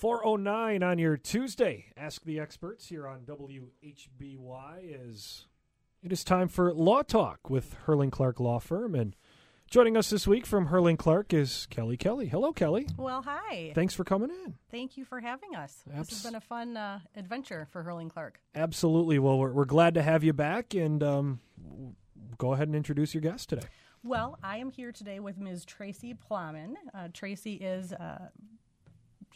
409 on your Tuesday. Ask the experts here on WHBY is it is time for Law Talk with Herling Clark Law Firm and joining us this week from Herling Clark is Kelly Kelly. Hello Kelly. Well, hi. Thanks for coming in. Thank you for having us. Abs- this has been a fun uh, adventure for Herling Clark. Absolutely. Well, we're, we're glad to have you back and um, go ahead and introduce your guest today. Well, I am here today with Ms. Tracy Plowman. Uh, Tracy is uh,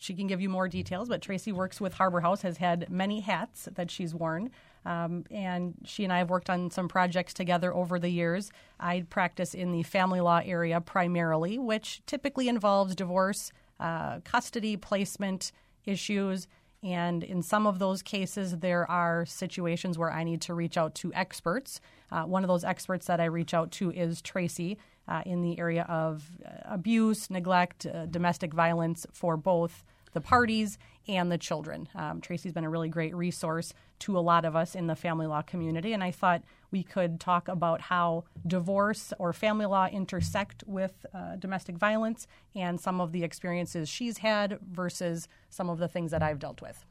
she can give you more details, but Tracy works with Harbor House, has had many hats that she's worn. Um, and she and I have worked on some projects together over the years. I practice in the family law area primarily, which typically involves divorce, uh, custody, placement issues. And in some of those cases, there are situations where I need to reach out to experts. Uh, one of those experts that I reach out to is Tracy uh, in the area of uh, abuse, neglect, uh, domestic violence for both the parties and the children. Um, Tracy's been a really great resource to a lot of us in the family law community, and I thought we could talk about how divorce or family law intersect with uh, domestic violence and some of the experiences she's had versus some of the things that I've dealt with.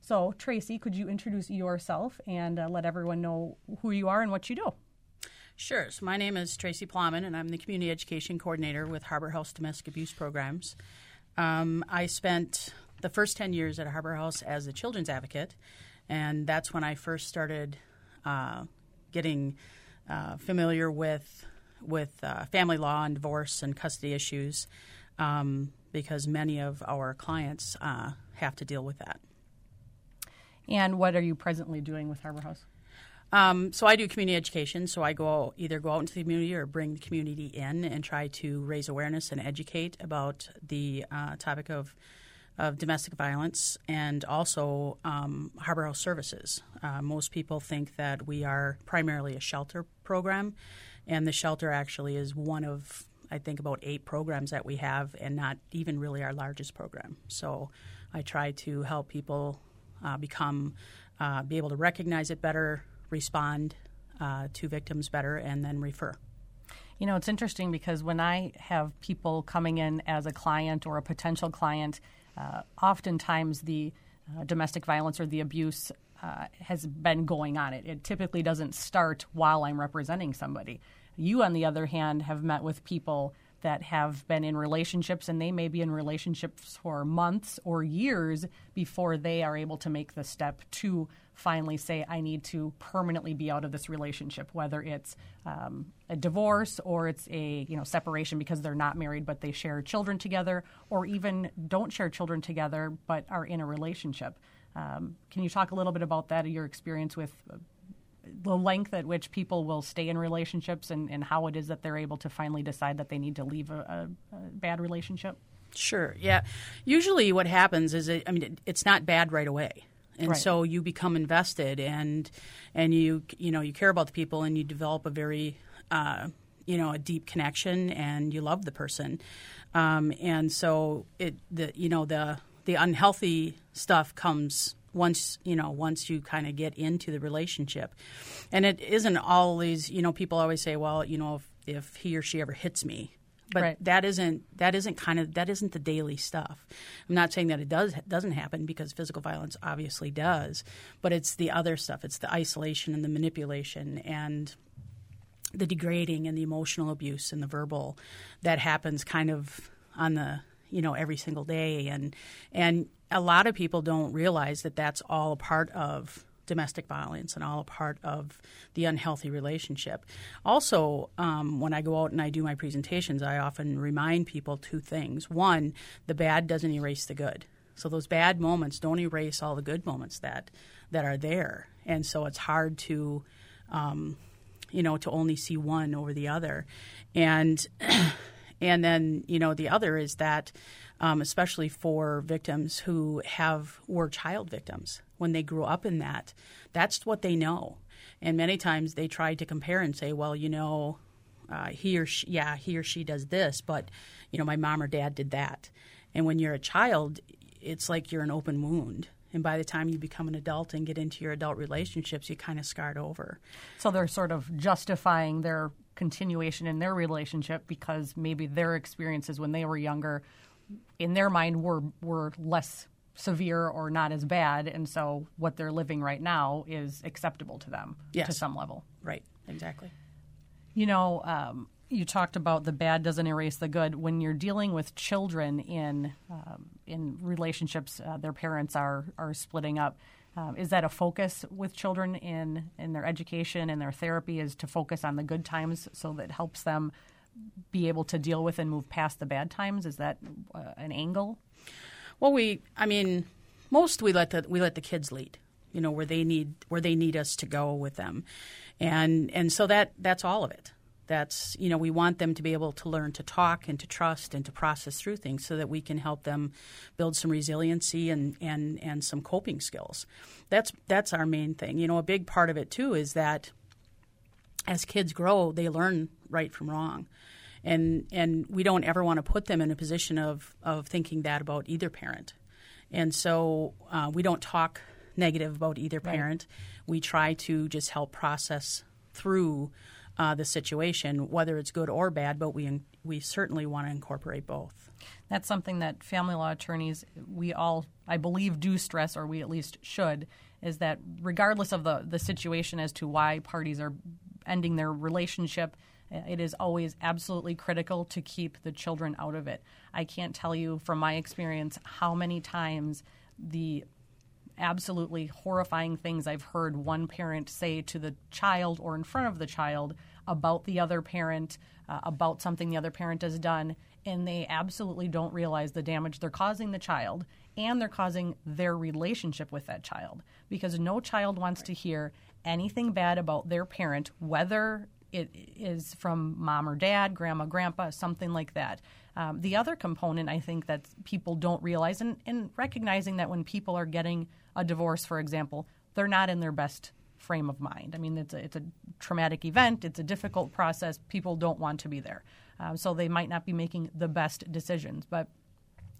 So, Tracy, could you introduce yourself and uh, let everyone know who you are and what you do? Sure. So, my name is Tracy Plowman, and I'm the Community Education Coordinator with Harbor House Domestic Abuse Programs. Um, I spent the first 10 years at Harbor House as a children's advocate, and that's when I first started uh, getting uh, familiar with with uh, family law and divorce and custody issues um, because many of our clients uh, have to deal with that. And what are you presently doing with Harbor House? Um, so I do community education. So I go either go out into the community or bring the community in and try to raise awareness and educate about the uh, topic of of domestic violence and also um, Harbor House Services. Uh, most people think that we are primarily a shelter program, and the shelter actually is one of I think about eight programs that we have, and not even really our largest program. So I try to help people uh, become uh, be able to recognize it better respond uh, to victims better and then refer. You know, it's interesting because when I have people coming in as a client or a potential client, uh, oftentimes the uh, domestic violence or the abuse uh, has been going on. It, it typically doesn't start while I'm representing somebody. You, on the other hand, have met with people that have been in relationships and they may be in relationships for months or years before they are able to make the step to finally say, I need to permanently be out of this relationship, whether it's um, a divorce or it's a you know separation because they're not married but they share children together, or even don't share children together but are in a relationship. Um, can you talk a little bit about that, your experience with uh, the length at which people will stay in relationships and, and how it is that they're able to finally decide that they need to leave a, a, a bad relationship? Sure. Yeah. Usually, what happens is, it, I mean, it, it's not bad right away and Right. so you become invested and and you you know you care about the people and you develop a very uh, you know a deep connection and you love the person um, and so it the you know the the unhealthy stuff comes once you know once you kind of get into the relationship and it isn't always you know people always say well you know if, if he or she ever hits me but Right. that isn't that isn't kind of that isn't the daily stuff. I'm not saying that it does doesn't happen because physical violence obviously does, but it's the other stuff. It's the isolation and the manipulation and the degrading and the emotional abuse and the verbal that happens kind of on the you know every single day and and a lot of people don't realize that that's all a part of domestic violence and all a part of the unhealthy relationship. Also, um, when I go out and I do my presentations, I often remind people two things. One, the bad doesn't erase the good. So those bad moments don't erase all the good moments that that are there, and so it's hard to um, you know, to only see one over the other. And And then, you know, the other is that, um, especially for victims who have were child victims when they grew up in that, that's what they know. And many times they try to compare and say, well, you know, uh, he or she, yeah, he or she does this, but you know, my mom or dad did that. And when you're a child, it's like you're an open wound. And by the time you become an adult and get into your adult relationships, you kind of scarred over. So they're sort of justifying their continuation in their relationship because maybe their experiences when they were younger, in their mind, were were less severe or not as bad, and so what they're living right now is acceptable to them yes. to some level. Right. Exactly. You know, um, you talked about the bad doesn't erase the good. When you're dealing with children in um, in relationships, uh, their parents are are splitting up. Um, is that a focus with children in in their education and their therapy? Is to focus on the good times so that helps them be able to deal with and move past the bad times? Is that uh, an angle? Well, we, I mean, most we let the we let the kids lead. You know where they need where they need us to go with them, and and so that that's all of it. That's you know we want them to be able to learn to talk and to trust and to process through things so that we can help them build some resiliency and and and some coping skills. That's that's our main thing. You know, a big part of it too is that as kids grow, they learn right from wrong and and we don't ever want to put them in a position of of thinking that about either parent, and so uh, we don't talk negative about either parent. Right. We try to just help process through uh, the situation, whether it's good or bad. But we we certainly want to incorporate both. That's something that family law attorneys we all I believe do stress, or we at least should, is that regardless of the the situation as to why parties are ending their relationship it is always absolutely critical to keep the children out of it. I can't tell you from my experience how many times the absolutely horrifying things I've heard one parent say to the child or in front of the child about the other parent, uh, about something the other parent has done, and they absolutely don't realize the damage they're causing the child and they're causing their relationship with that child because no child wants to hear anything bad about their parent, whether it is from mom or dad, grandma, grandpa, something like that. Um, the other component I think that people don't realize, and, and recognizing that when people are getting a divorce, for example, they're not in their best frame of mind. I mean, it's a, it's a traumatic event, it's a difficult process. People don't want to be there. Um, so they might not be making the best decisions. But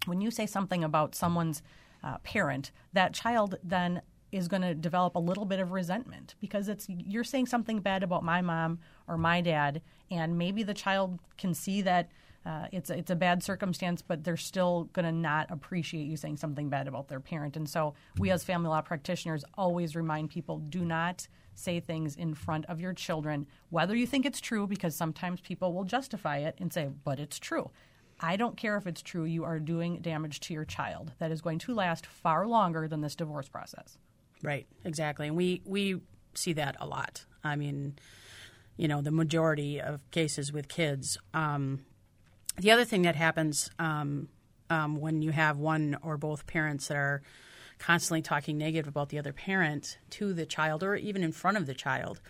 when you say something about someone's uh, parent, that child then is going to develop a little bit of resentment because it's you're saying something bad about my mom or my dad, and maybe the child can see that uh, it's it's a bad circumstance, but they're still going to not appreciate you saying something bad about their parent. And so, we as family law practitioners always remind people: do not say things in front of your children, whether you think it's true, because sometimes people will justify it and say, "But it's true." I don't care if it's true, you are doing damage to your child that is going to last far longer than this divorce process. Right, exactly. And we, we see that a lot. I mean, you know, the majority of cases with kids. Um, the other thing that happens um, um, when you have one or both parents that are constantly talking negative about the other parent to the child or even in front of the child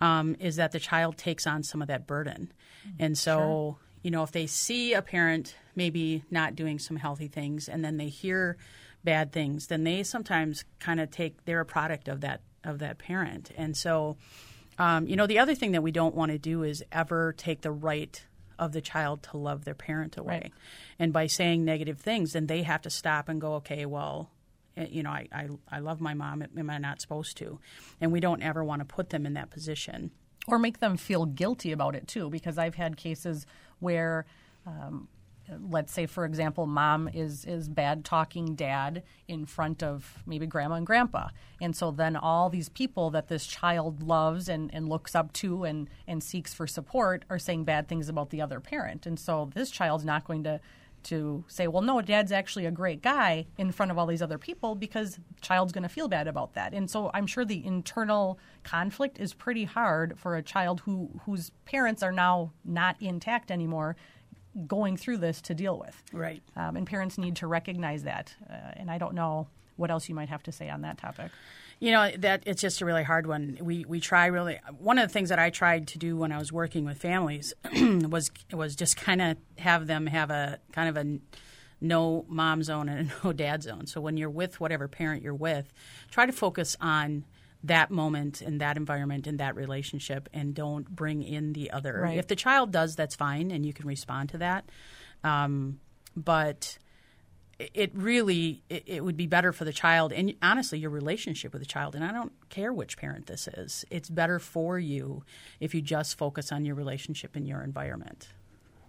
um, is that the child takes on some of that burden. Mm-hmm. And so, sure. you know, if they see a parent maybe not doing some healthy things and then they hear bad things, then they sometimes kind of take they're a product of that of that parent. And so, um, you know, the other thing that we don't want to do is ever take the right of the child to love their parent away. Right. And by saying negative things, then they have to stop and go, okay, well, eh, you know, I, I, I love my mom. Am I not supposed to? And we don't ever want to put them in that position. Or make them feel guilty about it, too, because I've had cases where um, let's say for example mom is is bad talking dad in front of maybe grandma and grandpa. And so then all these people that this child loves and, and looks up to and and seeks for support are saying bad things about the other parent. And so this child's not going to to say well no dad's actually a great guy in front of all these other people because child's going to feel bad about that. And so i'm sure the internal conflict is pretty hard for a child who whose parents are now not intact anymore going through this to deal with. Right. Um, and parents need to recognize that. Uh, and I don't know what else you might have to say on that topic. You know that it's just a really hard one. We we try really. One of the things that I tried to do when I was working with families was was just kind of have them have a kind of a no mom zone and a no dad zone. So when you're with whatever parent you're with, try to focus on that moment and that environment and that relationship, and don't bring in the other. Right. If the child does, that's fine, and you can respond to that. Um, but it really it, it, would be better for the child and honestly your relationship with the child and i don't care which parent this is it's better for you if you just focus on your relationship in your environment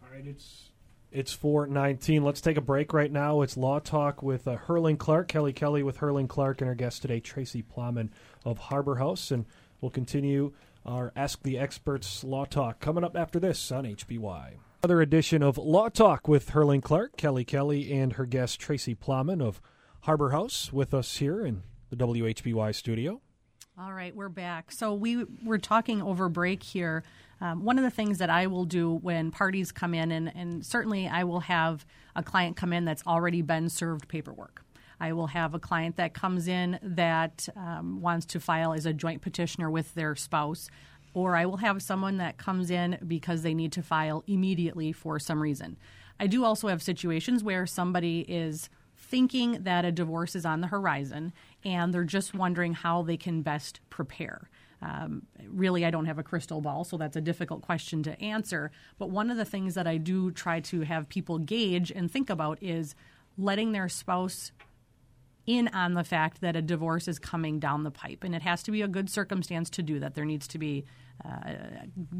all right it's it's 419 let's take a break right now it's law talk with uh, herling clark kelly kelly with Herling clark and our guest today tracy plowman of harbor house and we'll continue our ask the experts law talk coming up after this on hby Another edition of Law Talk with Herling Clark, Kelly Kelly, and her guest Tracy Plowman of Harbor House with us here in the WHBY studio. All right, we're back. So we were talking over break here. Um, one of the things that I will do when parties come in, and, and certainly I will have a client come in that's already been served paperwork. I will have a client that comes in that um, wants to file as a joint petitioner with their spouse or I will have someone that comes in because they need to file immediately for some reason. I do also have situations where somebody is thinking that a divorce is on the horizon and they're just wondering how they can best prepare. Um, really, I don't have a crystal ball, so that's a difficult question to answer. But one of the things that I do try to have people gauge and think about is letting their spouse in on the fact that a divorce is coming down the pipe. And it has to be a good circumstance to do that. There needs to be uh,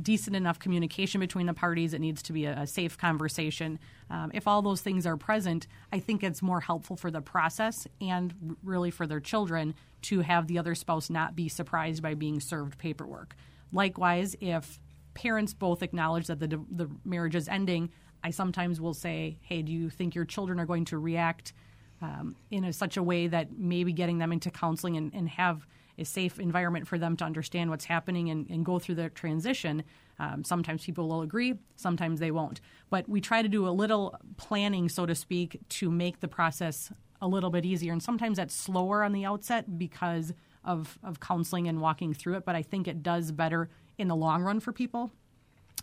decent enough communication between the parties. It needs to be a, a safe conversation. Um, if all those things are present, I think it's more helpful for the process and really for their children to have the other spouse not be surprised by being served paperwork. Likewise, if parents both acknowledge that the, the marriage is ending, I sometimes will say, hey, do you think your children are going to react um, in a, such a way that maybe getting them into counseling and, and have a safe environment for them to understand what's happening and, and go through the transition. Um, sometimes people will agree, sometimes they won't. But we try to do a little planning, so to speak, to make the process a little bit easier. And sometimes that's slower on the outset because of, of counseling and walking through it. But I think it does better in the long run for people.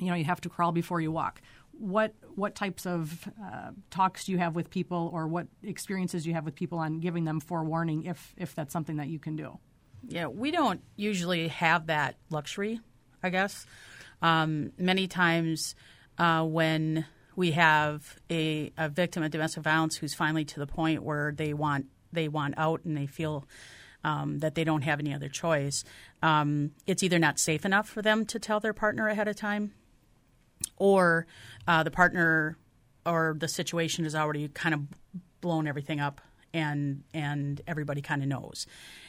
You know, you have to crawl before you walk. What what types of uh, talks do you have with people, or what experiences you have with people on giving them forewarning if if that's something that you can do? Yeah, we don't usually have that luxury, I guess. Um, many times uh, when we have a, a, victim of domestic violence who's finally to the point where they want they want out and they feel um, that they don't have any other choice, um, it's either not safe enough for them to tell their partner ahead of time, or uh, the partner or the situation has already kind of blown everything up and and everybody kind of knows.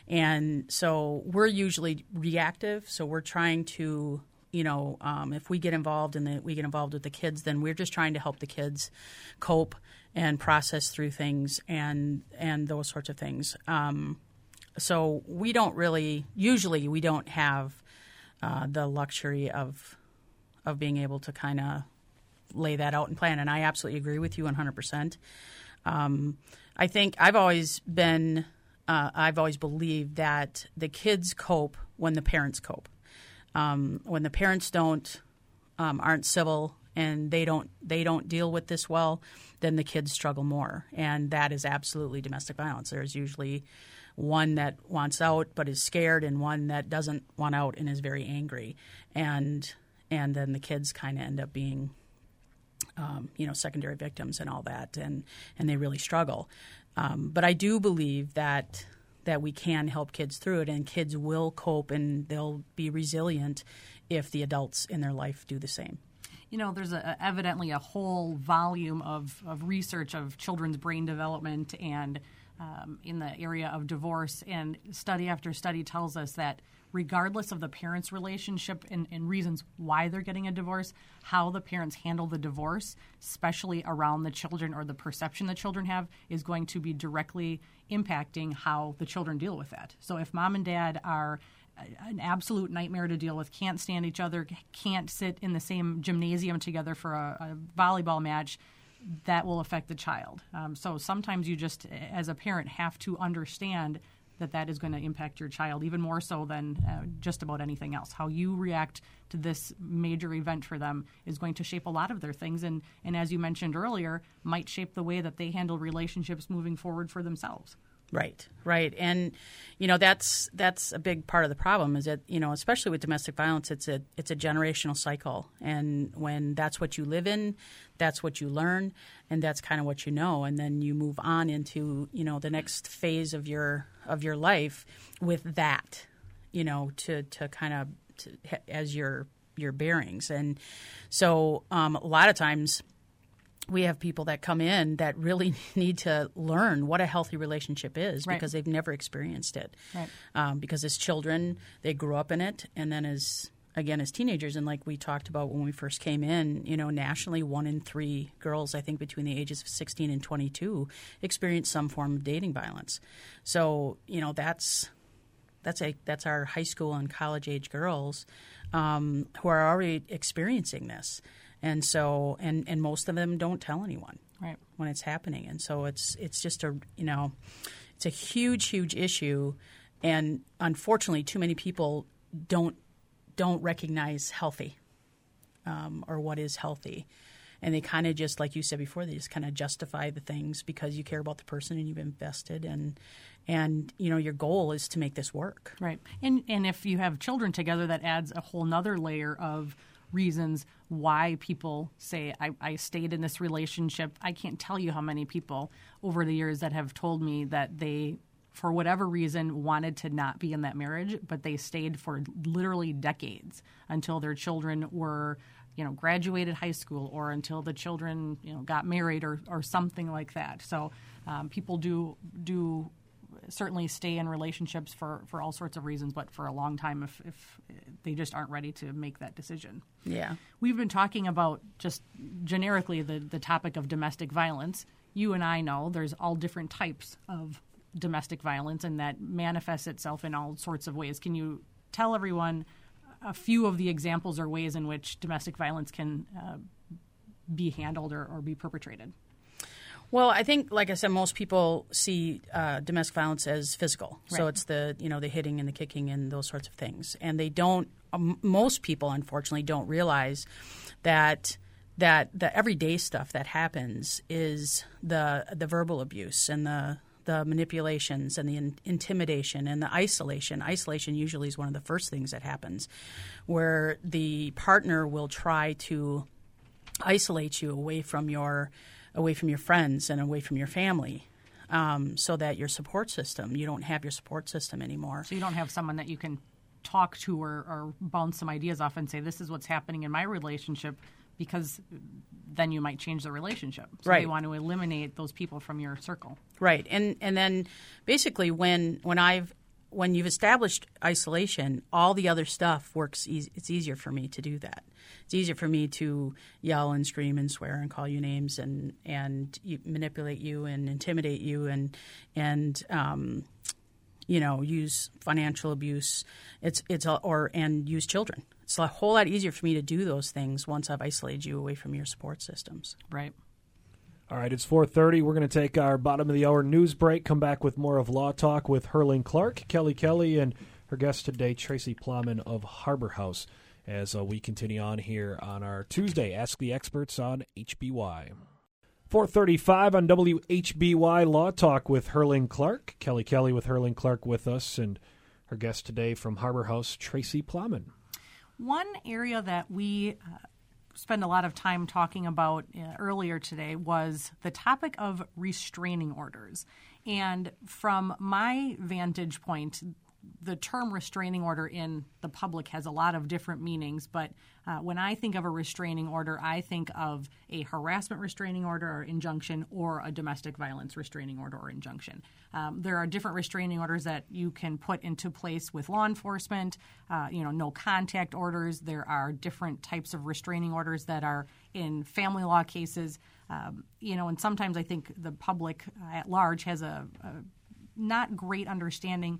And so we're usually reactive. So we're trying to, you know, um, if we get involved and we get involved with the kids, then we're just trying to help the kids cope and process through things and and those sorts of things. Um, so we don't really, usually, we don't have uh, the luxury of of being able to kind of lay that out and plan. And I absolutely agree with you 100 um, percent. I think I've always been, uh, I've always believed that the kids cope when the parents cope. Um, when the parents don't, um, aren't civil and they don't they don't deal with this well, then the kids struggle more, and that is absolutely domestic violence. There's usually one that wants out but is scared, and one that doesn't want out and is very angry, and and then the kids kind of end up being um, you know, secondary victims and all that, and and they really struggle. Um, but I do believe that that we can help kids through it, and kids will cope and they'll be resilient if the adults in their life do the same. You know, there's a, evidently a whole volume of, of research of children's brain development and um, in the area of divorce, and study after study tells us that regardless of the parents' relationship and, and, reasons why they're getting a divorce, how the parents handle the divorce, especially around the children or the perception the children have, is going to be directly impacting how the children deal with that. So if mom and dad are an absolute nightmare to deal with, can't stand each other, can't sit in the same gymnasium together for a, a volleyball match, that will affect the child. Um, so sometimes you just, as a parent, have to understand that that is going to impact your child even more so than uh, just about anything else. How you react to this major event for them is going to shape a lot of their things, and and as you mentioned earlier, might shape the way that they handle relationships moving forward for themselves. Right, right, and you know that's that's a big part of the problem. Is that you know, especially with domestic violence, it's a it's a generational cycle, and when that's what you live in, that's what you learn, and that's kind of what you know, and then you move on into you know the next phase of your of your life with that, you know, to to kind of as your your bearings, and so um, a lot of times we have people that come in that really need to learn what a healthy relationship is right. because they've never experienced it. Right. Um, because as children, they grew up in it, and then as again as teenagers, and like we talked about when we first came in, you know, nationally, one in three girls, I think, between the ages of 16 and 22, experience some form of dating violence. So you know that's that's a that's our high school and college age girls um, who are already experiencing this and so and and most of them don't tell anyone right. when it's happening. And so it's it's just a you know it's a huge huge issue. And unfortunately too many people don't don't recognize healthy um, or what is healthy. And they kind of just like you said before they just kind of justify the things because you care about the person and you've invested and and you know your goal is to make this work. Right. And and if you have children together that adds a whole nother layer of reasons why people say I, I, stayed in this relationship. I can't tell you how many people over the years that have told me that they, for whatever reason, wanted to not be in that marriage, but they stayed for literally decades until their children were, you know, graduated high school or until the children, you know, got married or, or something like that. So um, people do do certainly stay in relationships for, for all sorts of reasons, but for a long time if, if they just aren't ready to make that decision. Yeah. We've been talking about just generically the, the topic of domestic violence. You and I know there's all different types of domestic violence and that manifests itself in all sorts of ways. Can you tell everyone a few of the examples or ways in which domestic violence can uh, be handled or, or be perpetrated? Well, I think, like I said, most people see uh, domestic violence as physical. Right. So it's the you know the hitting and the kicking and those sorts of things, and they don't. Um, most people, unfortunately, don't realize that that the everyday stuff that happens is the the verbal abuse and the the manipulations and the in- intimidation and the isolation. Isolation usually is one of the first things that happens, where the partner will try to isolate you away from your away from your friends and away from your family. Um, so that your support system, you don't have your support system anymore. So you don't have someone that you can talk to or, or bounce some ideas off and say, this is what's happening in my relationship because then you might change the relationship. So right. they want to eliminate those people from your circle. Right. And and then basically when when I've when you've established isolation, all the other stuff works. E- it's easier for me to do that. It's easier for me to yell and scream and swear and call you names and and manipulate you and intimidate you and and um, you know use financial abuse. It's it's or and use children. It's a whole lot easier for me to do those things once I've isolated you away from your support systems. Right. All right, it's 4:30. We're going to take our bottom of the hour news break. Come back with more of Law Talk with Herling Clark, Kelly Kelly, and her guest today, Tracy Plowman of Harbor House. As uh, we continue on here on our Tuesday, Ask the Experts on HBY. 435 on WHBY Law Talk with Herling Clark. Kelly Kelly with Herling Clark with us, and her guest today from Harbor House, Tracy Plowman. One area that we uh, spend a lot of time talking about uh, earlier today was the topic of restraining orders. And from my vantage point, the term restraining order in the public has a lot of different meanings, but uh, when I think of a restraining order, I think of a harassment restraining order or injunction or a domestic violence restraining order or injunction. Um, there are different restraining orders that you can put into place with law enforcement, uh, you know, no contact orders. There are different types of restraining orders that are in family law cases. Um, you know, and sometimes I think the public at large has a, a not great understanding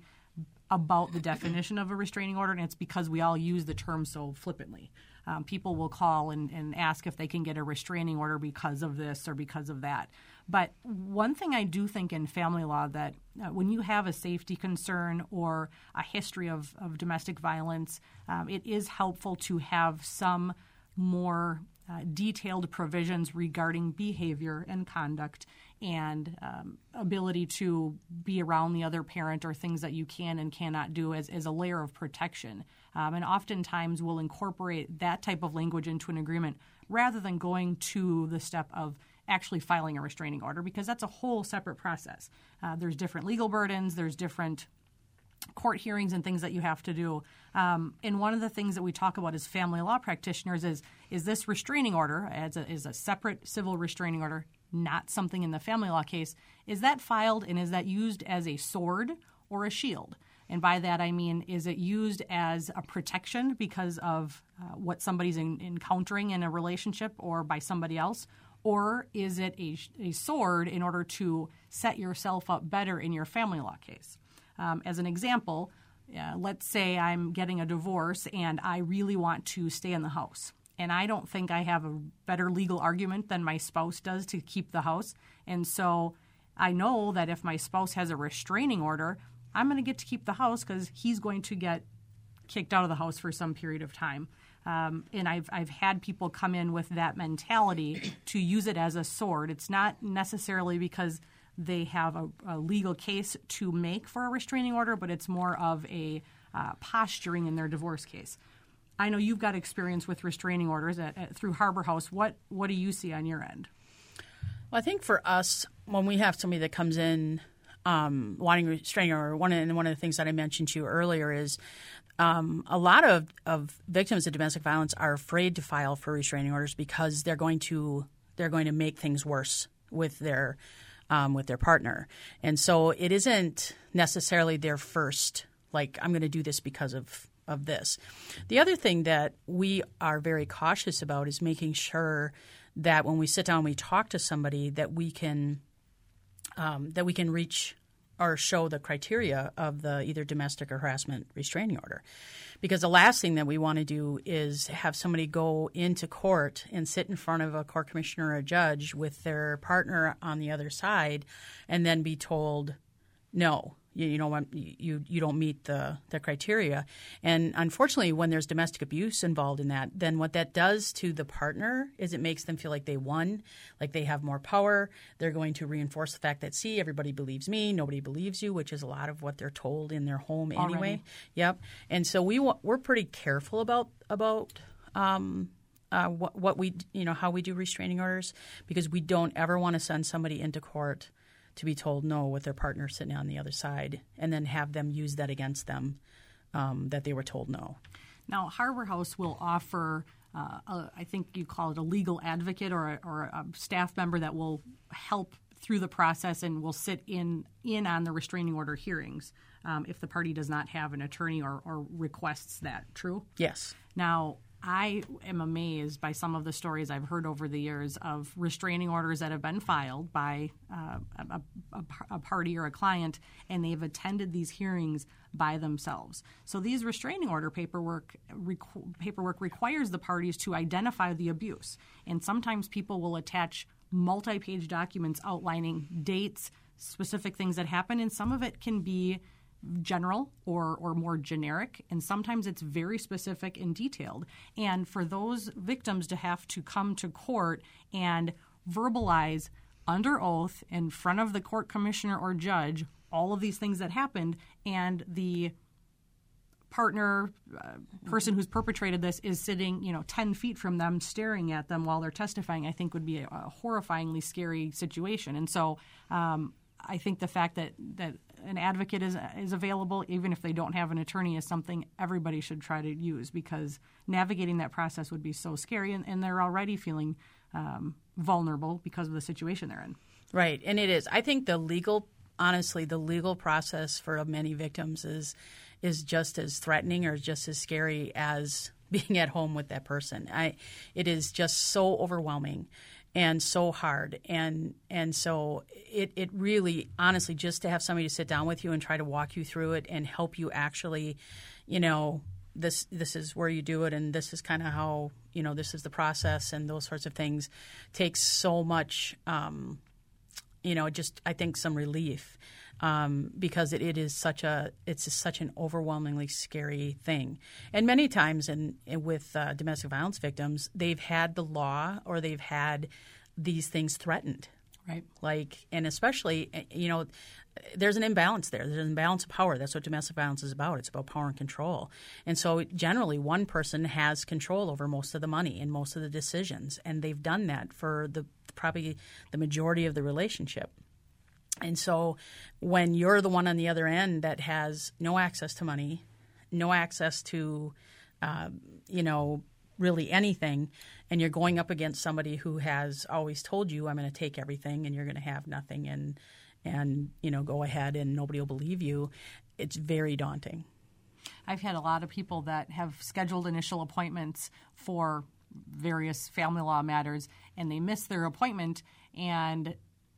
about the definition of a restraining order, and it's because we all use the term so flippantly. Um, people will call and, and ask if they can get a restraining order because of this or because of that. But one thing I do think in family law that uh, when you have a safety concern or a history of, of domestic violence, um, it is helpful to have some more uh, detailed provisions regarding behavior and conduct and um, ability to be around the other parent or things that you can and cannot do as, as a layer of protection. Um, and oftentimes we'll incorporate that type of language into an agreement rather than going to the step of actually filing a restraining order because that's a whole separate process. Uh, there's different legal burdens, there's different court hearings and things that you have to do. Um, and one of the things that we talk about as family law practitioners is is this restraining order as a, is a separate civil restraining order, not something in the family law case. Is that filed and is that used as a sword or a shield? And by that I mean, is it used as a protection because of uh, what somebody's in, encountering in a relationship or by somebody else? Or is it a, a sword in order to set yourself up better in your family law case? Um, as an example, uh, let's say I'm getting a divorce and I really want to stay in the house. And I don't think I have a better legal argument than my spouse does to keep the house. And so I know that if my spouse has a restraining order, I'm going to get to keep the house because he's going to get kicked out of the house for some period of time. Um, and I've, I've had people come in with that mentality to use it as a sword. It's not necessarily because they have a, a, legal case to make for a restraining order, but it's more of a uh, posturing in their divorce case. I know you've got experience with restraining orders at, at, through Harbor House. What what do you see on your end? Well, I think for us, when we have somebody that comes in um, wanting restraining order, one and one of the things that I mentioned to you earlier is um, a lot of, of victims of domestic violence are afraid to file for restraining orders because they're going to they're going to make things worse with their um, with their partner. And so it isn't necessarily their first, like, I'm going to do this because of, of this. The other thing that we are very cautious about is making sure that when we sit down and we talk to somebody that we can um, that we can reach or show the criteria of the either domestic or harassment restraining order. Because the last thing that we want to do is have somebody go into court and sit in front of a court commissioner or a judge with their partner on the other side and then be told, no, you, you know you you don't meet the the criteria. And unfortunately when there's domestic abuse involved in that then what that does to the partner is it makes them feel like they won like they have more power. They're going to reinforce the fact that see everybody believes me nobody believes you which is a lot of what they're told in their home anyway. Already. yep. And so we we're pretty careful about about um, uh, what, what we you know how we do restraining orders because we don't ever want to send somebody into court to be told no with their partner sitting on the other side and then have them use that against them um, that they were told no. Now, Harbor House will offer, uh, a, I think you call it a legal advocate or a, or a staff member that will help through the process and will sit in in on the restraining order hearings um, if the party does not have an attorney or, or requests that. True. Yes. Now, I am amazed by some of the stories I've heard over the years of restraining orders that have been filed by uh, a, a, a, party or a client, and they've attended these hearings by themselves. So these restraining order paperwork requ- paperwork requires the parties to identify the abuse, and sometimes people will attach multi-page documents outlining dates, specific things that happen, and some of it can be general or, or more generic, and sometimes it's very specific and detailed. And for those victims to have to come to court and verbalize under oath in front of the court commissioner or judge all of these things that happened, and the partner uh, person who's perpetrated this is sitting you know 10 feet from them staring at them while they're testifying i think would be a, a horrifyingly scary situation and so um, i think the fact that that an advocate is is available, even if they don't have an attorney, is something everybody should try to use because navigating that process would be so scary, and, and they're already feeling um, vulnerable because of the situation they're in. Right, and it is. I think the legal, honestly, the legal process for many victims is is just as threatening or just as scary as being at home with that person. I, it is just so overwhelming and so hard. And and so it, it really honestly just to have somebody to sit down with you and try to walk you through it and help you actually you know this this is where you do it and this is kind of how you know this is the process and those sorts of things takes so much um, you know, just I think some relief um, because it, it is such a it's such an overwhelmingly scary thing. And many times, in, in with uh, domestic violence victims, they've had the law or they've had these things threatened. Right. Like, and especially, eh, you know, there's an imbalance there. There's an imbalance of power. That's what domestic violence is about. It's about power and control. And so, generally, one person has control over most of the money and most of the decisions, and they've done that for the probably the majority of the relationship. And so when you're the one on the other end that has no access to money, no access to, uh, you know, really anything, and you're going up against somebody who has always told you, I'm going to take everything and you're going to have nothing and, and, you know, go ahead and nobody will believe you, it's very daunting. I've had a lot of people that have scheduled initial appointments for various family law matters and they miss their appointment and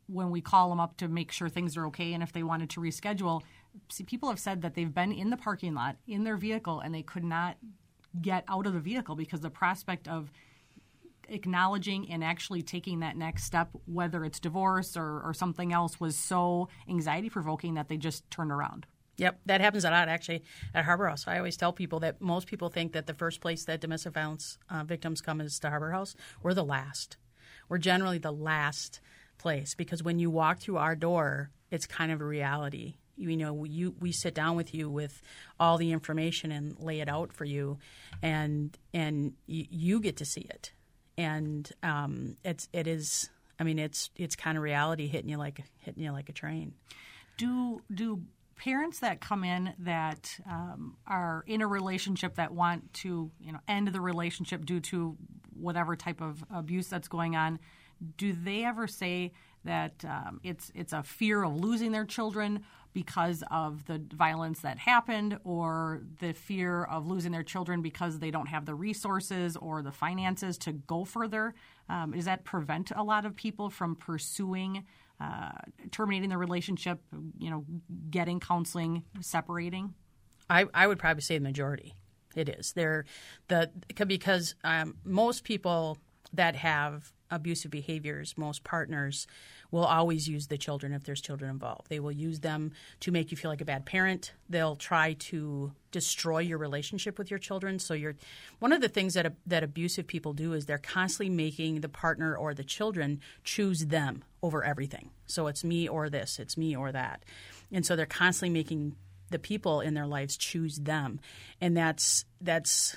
when we call them up to make sure things are okay and if they wanted to reschedule, see, people have said that they've been in the parking lot in their vehicle and they could not get out of the vehicle because the prospect of acknowledging and actually taking that next step, whether it's divorce or, or something else, was so anxiety provoking that they just turned around. Yep, that happens a lot actually at Harbor House. I always tell people that most people think that the first place that domestic violence uh, victims come is to Harbor House. We're the last. We're generally the last place because when you walk through our door, it's kind of a reality. You know, you we sit down with you with all the information and lay it out for you, and and you, you get to see it, and um, it's it is. I mean, it's it's kind of reality hitting you like hitting you like a train. Do do parents that come in that um, are in a relationship that want to you know end the relationship due to whatever type of abuse that's going on do they ever say that um, it's it's a fear of losing their children because of the violence that happened, or the fear of losing their children because they don't have the resources or the finances to go further? Um, does that prevent a lot of people from pursuing uh, terminating the relationship? You know, getting counseling, separating. I, I would probably say the majority. It is there, the because um, most people that have abusive behaviors, most partners will always use the children if there's children involved. They will use them to make you feel like a bad parent. They'll try to destroy your relationship with your children. So you're one of the things that that abusive people do is they're constantly making the partner or the children choose them over everything. So it's me or this, it's me or that. And so they're constantly making the people in their lives choose them. And that's that's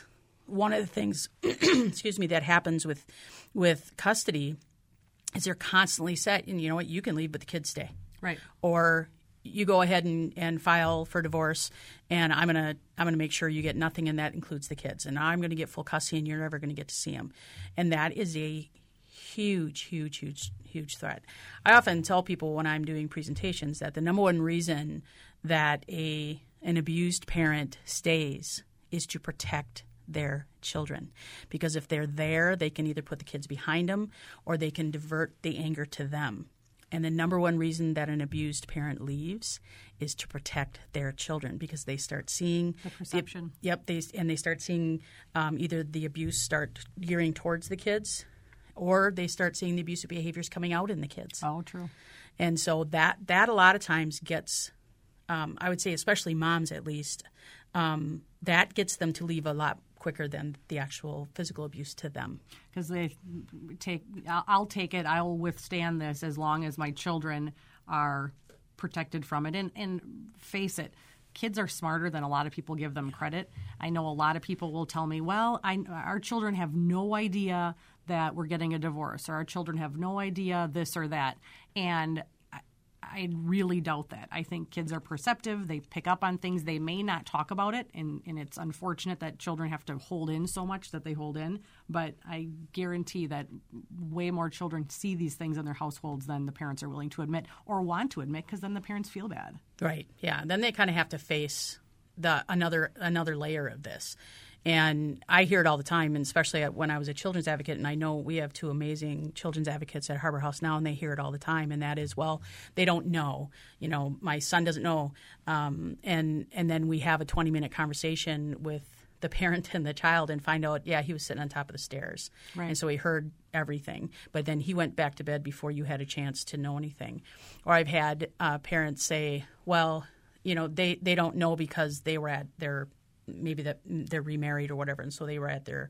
one of the things excuse me that happens with with custody is they're constantly set and you know what? You can leave but the kids stay. Right. Or you go ahead and, and file for divorce and i'm going to i'm to make sure you get nothing and that includes the kids. And i'm going to get full custody and you're never going to get to see them and that is a huge huge huge huge threat. I often tell people when i'm doing presentations that the number one reason that a an abused parent stays is to protect their children. Because if they're there, they can either put the kids behind them or they can divert the anger to them. And the number one reason that an abused parent leaves is to protect their children because they start seeing the perception. The, yep, they and they start seeing um, either the abuse start gearing towards the kids, or they start seeing the abusive behaviors coming out in the kids. Oh, true. And so that that a lot of times gets, um, I would say, especially moms at least, um, that gets them to leave a lot quicker than the actual physical abuse to them. Because they take, I'll take it. I'll withstand this as long as my children are protected from it. And, and face it, kids are smarter than a lot of people give them credit. I know a lot of people will tell me, well, I, our children have no idea that we're getting a divorce, or our children have no idea this or that. And I really doubt that. I think kids are perceptive. They pick up on things. They may not talk about it, and, and it's unfortunate that children have to hold in so much that they hold in. But I guarantee that way more children see these things in their households than the parents are willing to admit or want to admit, because then the parents feel bad. Right. Yeah. Then they kind of have to face the another another layer of this. And I hear it all the time, and especially when I was a children's advocate. And I know we have two amazing children's advocates at Harbor House now, and they hear it all the time. And that is, well, they don't know. You know, my son doesn't know. Um, and and then we have a 20 minute conversation with the parent and the child and find out, yeah, he was sitting on top of the stairs. Right. And so he heard everything. But then he went back to bed before you had a chance to know anything. Or I've had uh, parents say, well, you know, they, they don't know because they were at their maybe that they're remarried or whatever, and so they were at their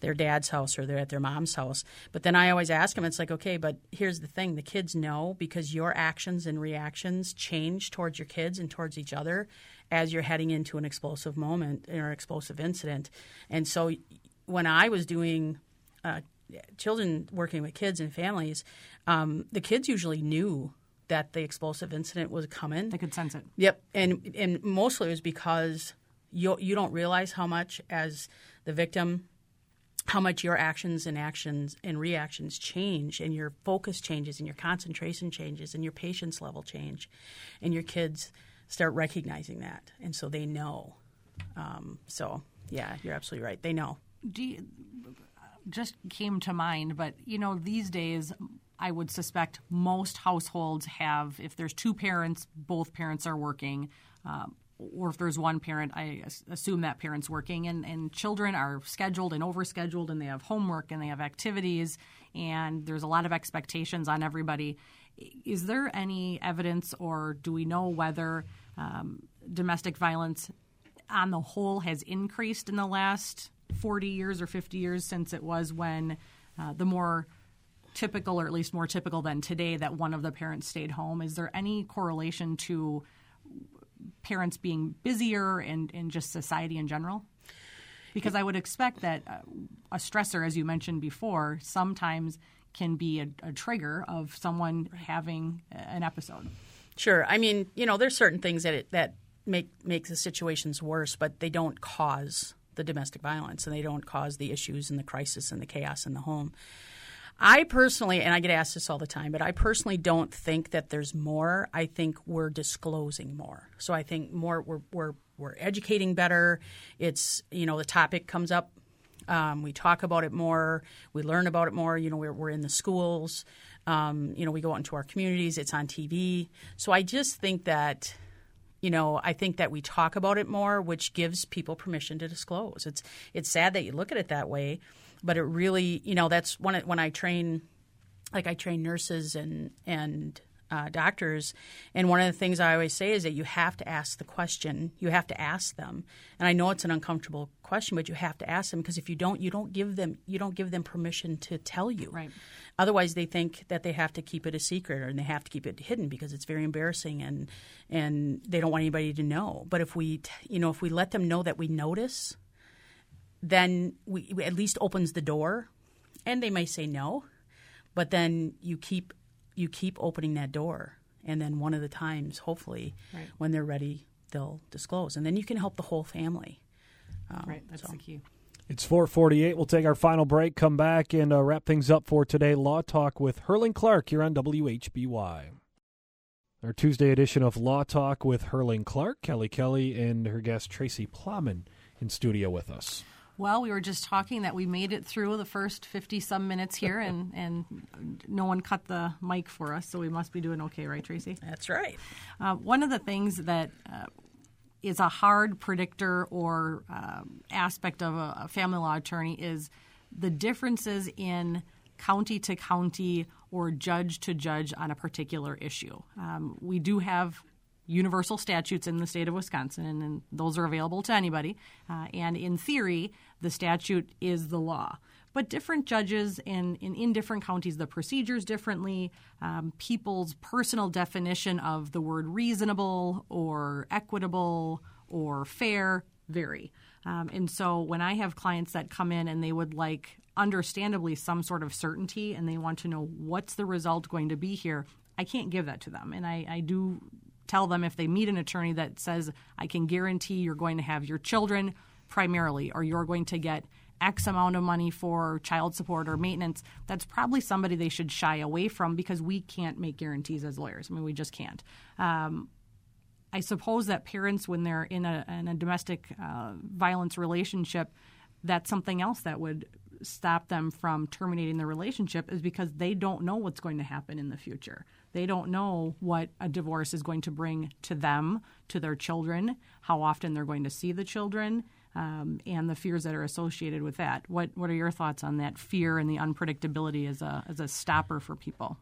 their dad's house or they're at their mom's house. But then I always ask them, it's like, okay, but here's the thing: the kids know because your actions and reactions change towards your kids and towards each other as you're heading into an explosive moment or explosive incident. And so when I was doing uh, children working with kids and families, um, the kids usually knew that the explosive incident was coming. They could sense it. Yep, and and mostly it was because you you don't realize how much as the victim how much your actions and actions and reactions change and your focus changes and your concentration changes and your patience level change and your kids start recognizing that. And so they know. Um, so yeah you're absolutely right. They know. Do you, just came to mind, but you know, these days, I would suspect most households have, if there's two parents, both parents are working. Um, or if there's one parent, I assume that parent's working, and, and children are scheduled and overscheduled, and they have homework and they have activities, and there's a lot of expectations on everybody. Is there any evidence, or do we know whether um, domestic violence on the whole has increased in the last 40 years or 50 years since it was when uh, the more typical, or at least more typical than today, that one of the parents stayed home? Is there any correlation to parents being busier and, and just society in general? Because I would expect that uh, a stressor, as you mentioned before, sometimes can be a, a trigger of someone having an episode. Sure. I mean, you know, there's certain things that it, that make make the situations worse, but they don't cause the domestic violence and they don't cause the issues and the crisis and the chaos in the home. I personally, and I get asked this all the time, but I personally don't think that there's more. I think we're disclosing more. So I think more we're we're we're educating better. It's you know the topic comes up. Um, we talk about it more. We learn about it more. You know, we're, we're in the schools. Um, you know, we go out into our communities. It's on TV. So I just think that you know, I think that we talk about it more, which gives people permission to disclose. It's it's sad that you look at it that way, but it really, you know, that's when it, when I train, like I train nurses and and uh, doctors, and one of the things I always say is that you have to ask the question. You have to ask them, and I know it's an uncomfortable question, but you have to ask them because if you don't, you don't give them you don't give them permission to tell you. Right. Otherwise, they think that they have to keep it a secret or they have to keep it hidden because it's very embarrassing and and they don't want anybody to know. But if we, t- you know, if we let them know that we notice, then we it at least opens the door, and they may say no, but then you keep you keep opening that door, and then one of the times, hopefully, Right. when they're ready, they'll disclose, and then you can help the whole family. Um, Right. That's so. the key. It's 448. We'll take our final break, come back, and uh, wrap things up for today. Law Talk with Herling Clark here on WHBY. Our Tuesday edition of Law Talk with Herling Clark, Kelly Kelly, and her guest Tracy Plowman in studio with us. Well, we were just talking that we made it through the first 50 some minutes here, and, and no one cut the mic for us, so we must be doing okay, right, Tracy? That's right. Uh, one of the things that uh, is a hard predictor or um, aspect of a, a family law attorney is the differences in county to county or judge to judge on a particular issue. Um, we do have universal statutes in the state of Wisconsin, and, and those are available to anybody. Uh, and in theory, the statute is the law. But different judges in, in, in different counties, the procedures differently, um, people's personal definition of the word reasonable or equitable or fair vary. Um, and so when I have clients that come in and they would like, understandably, some sort of certainty and they want to know what's the result going to be here, I can't give that to them. And I, I do tell them if they meet an attorney that says, I can guarantee you're going to have your children primarily, or you're going to get X amount of money for child support or maintenance, that's probably somebody they should shy away from because we can't make guarantees as lawyers. I mean, we just can't. Um, I suppose that parents, when they're in a, in a domestic uh, violence relationship, that's something else that would stop them from terminating the relationship is because they don't know what's going to happen in the future. They don't know what a divorce is going to bring to them, to their children, how often they're going to see the children. Um, and the fears that are associated with that. What What are your thoughts on that fear and the unpredictability as a as a stopper for people?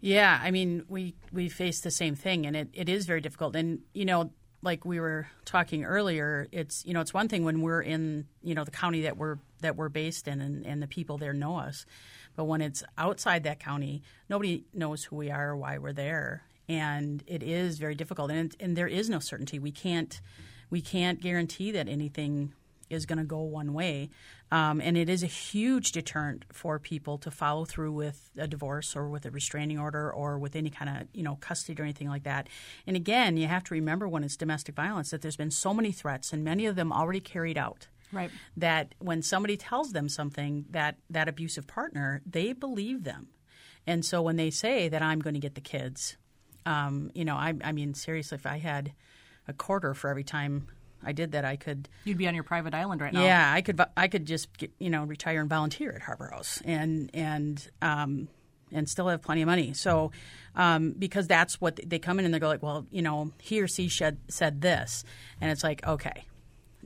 Yeah, I mean, we we face the same thing, and it, it is very difficult. And you know, like we were talking earlier, it's you know, it's one thing when we're in you know the county that we're that we're based in, and, and the people there know us, but when it's outside that county, nobody knows who we are or why we're there, and it is very difficult. And and there is no certainty. We can't we can't guarantee that anything is going to go one way. Um, and it is a huge deterrent for people to follow through with a divorce or with a restraining order or with any kind of you know custody or anything like that. And again, you have to remember when it's domestic violence that there's been so many threats and many of them already carried out. Right. That when somebody tells them something that that abusive partner, they believe them. And so when they say that I'm going to get the kids, um, you know, I, I mean, seriously, if I had a quarter for every time I did that, I could. You'd be on your private island right now. Yeah, I could. I could just get, you know retire and volunteer at Harbor House and and um, and still have plenty of money. So um, because that's what they come in and they go like, well, you know, he or she said said this, and it's like okay,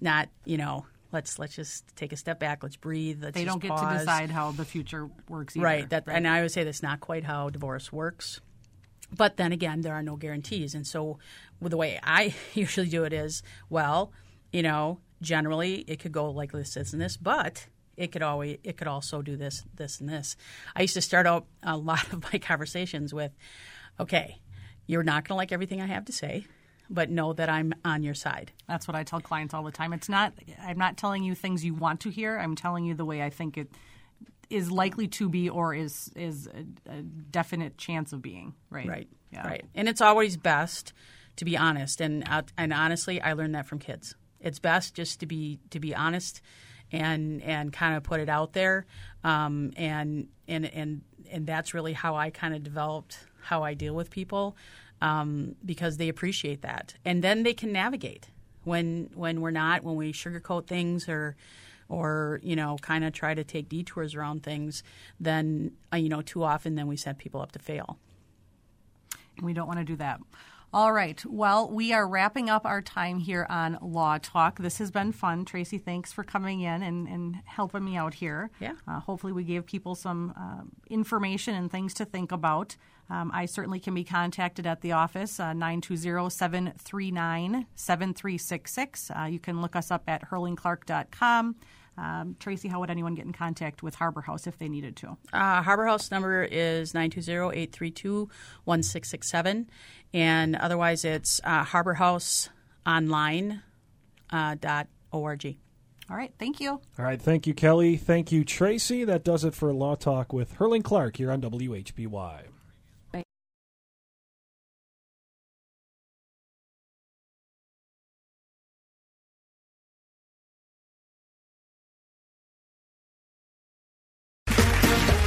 not you know. Let's let's just take a step back. Let's breathe. Let's they don't get pause. to decide how the future works. Either, right. That right. and I would say that's not quite how divorce works. But then again, there are no guarantees. And so the way I usually do it is, well, you know, generally it could go like this, this, and this, but it could always it could also do this, this, and this. I used to start out a lot of my conversations with, okay, you're not going to like everything I have to say, but know that I'm on your side. That's what I tell clients all the time. It's not I'm not telling you things you want to hear. I'm telling you the way I think it is likely to be or is is a, a definite chance of being right? Right yeah. right. And it's always best to be honest. And uh, and honestly i learned that from kids. It's best just to be to be honest and and kind of put it out there. Um, and and and and that's really how i kind of developed how i deal with people um, because they appreciate that. And then they can navigate when when we're not when we sugarcoat things or or you know kind of try to take detours around things then uh, you know too often then we set people up to fail we don't want to do that all right. Well, we are wrapping up our time here on Law Talk. This has been fun. Tracy, thanks for coming in and, and helping me out here. Yeah. Uh, hopefully, we gave people some uh, information and things to think about. Um, I certainly can be contacted at the office, uh, 920 739 7366. You can look us up at herlingclark.com. Um, Tracy, how would anyone get in contact with Harbor House if they needed to? Uh, Harbor House number is 920-832-1667. And otherwise, it's uh, harborhouseonline.org. Uh, dot org. All right. Thank you. All right. Thank you, Kelly. Thank you, Tracy. That does it for Law Talk with Herling Clark here on WHBY.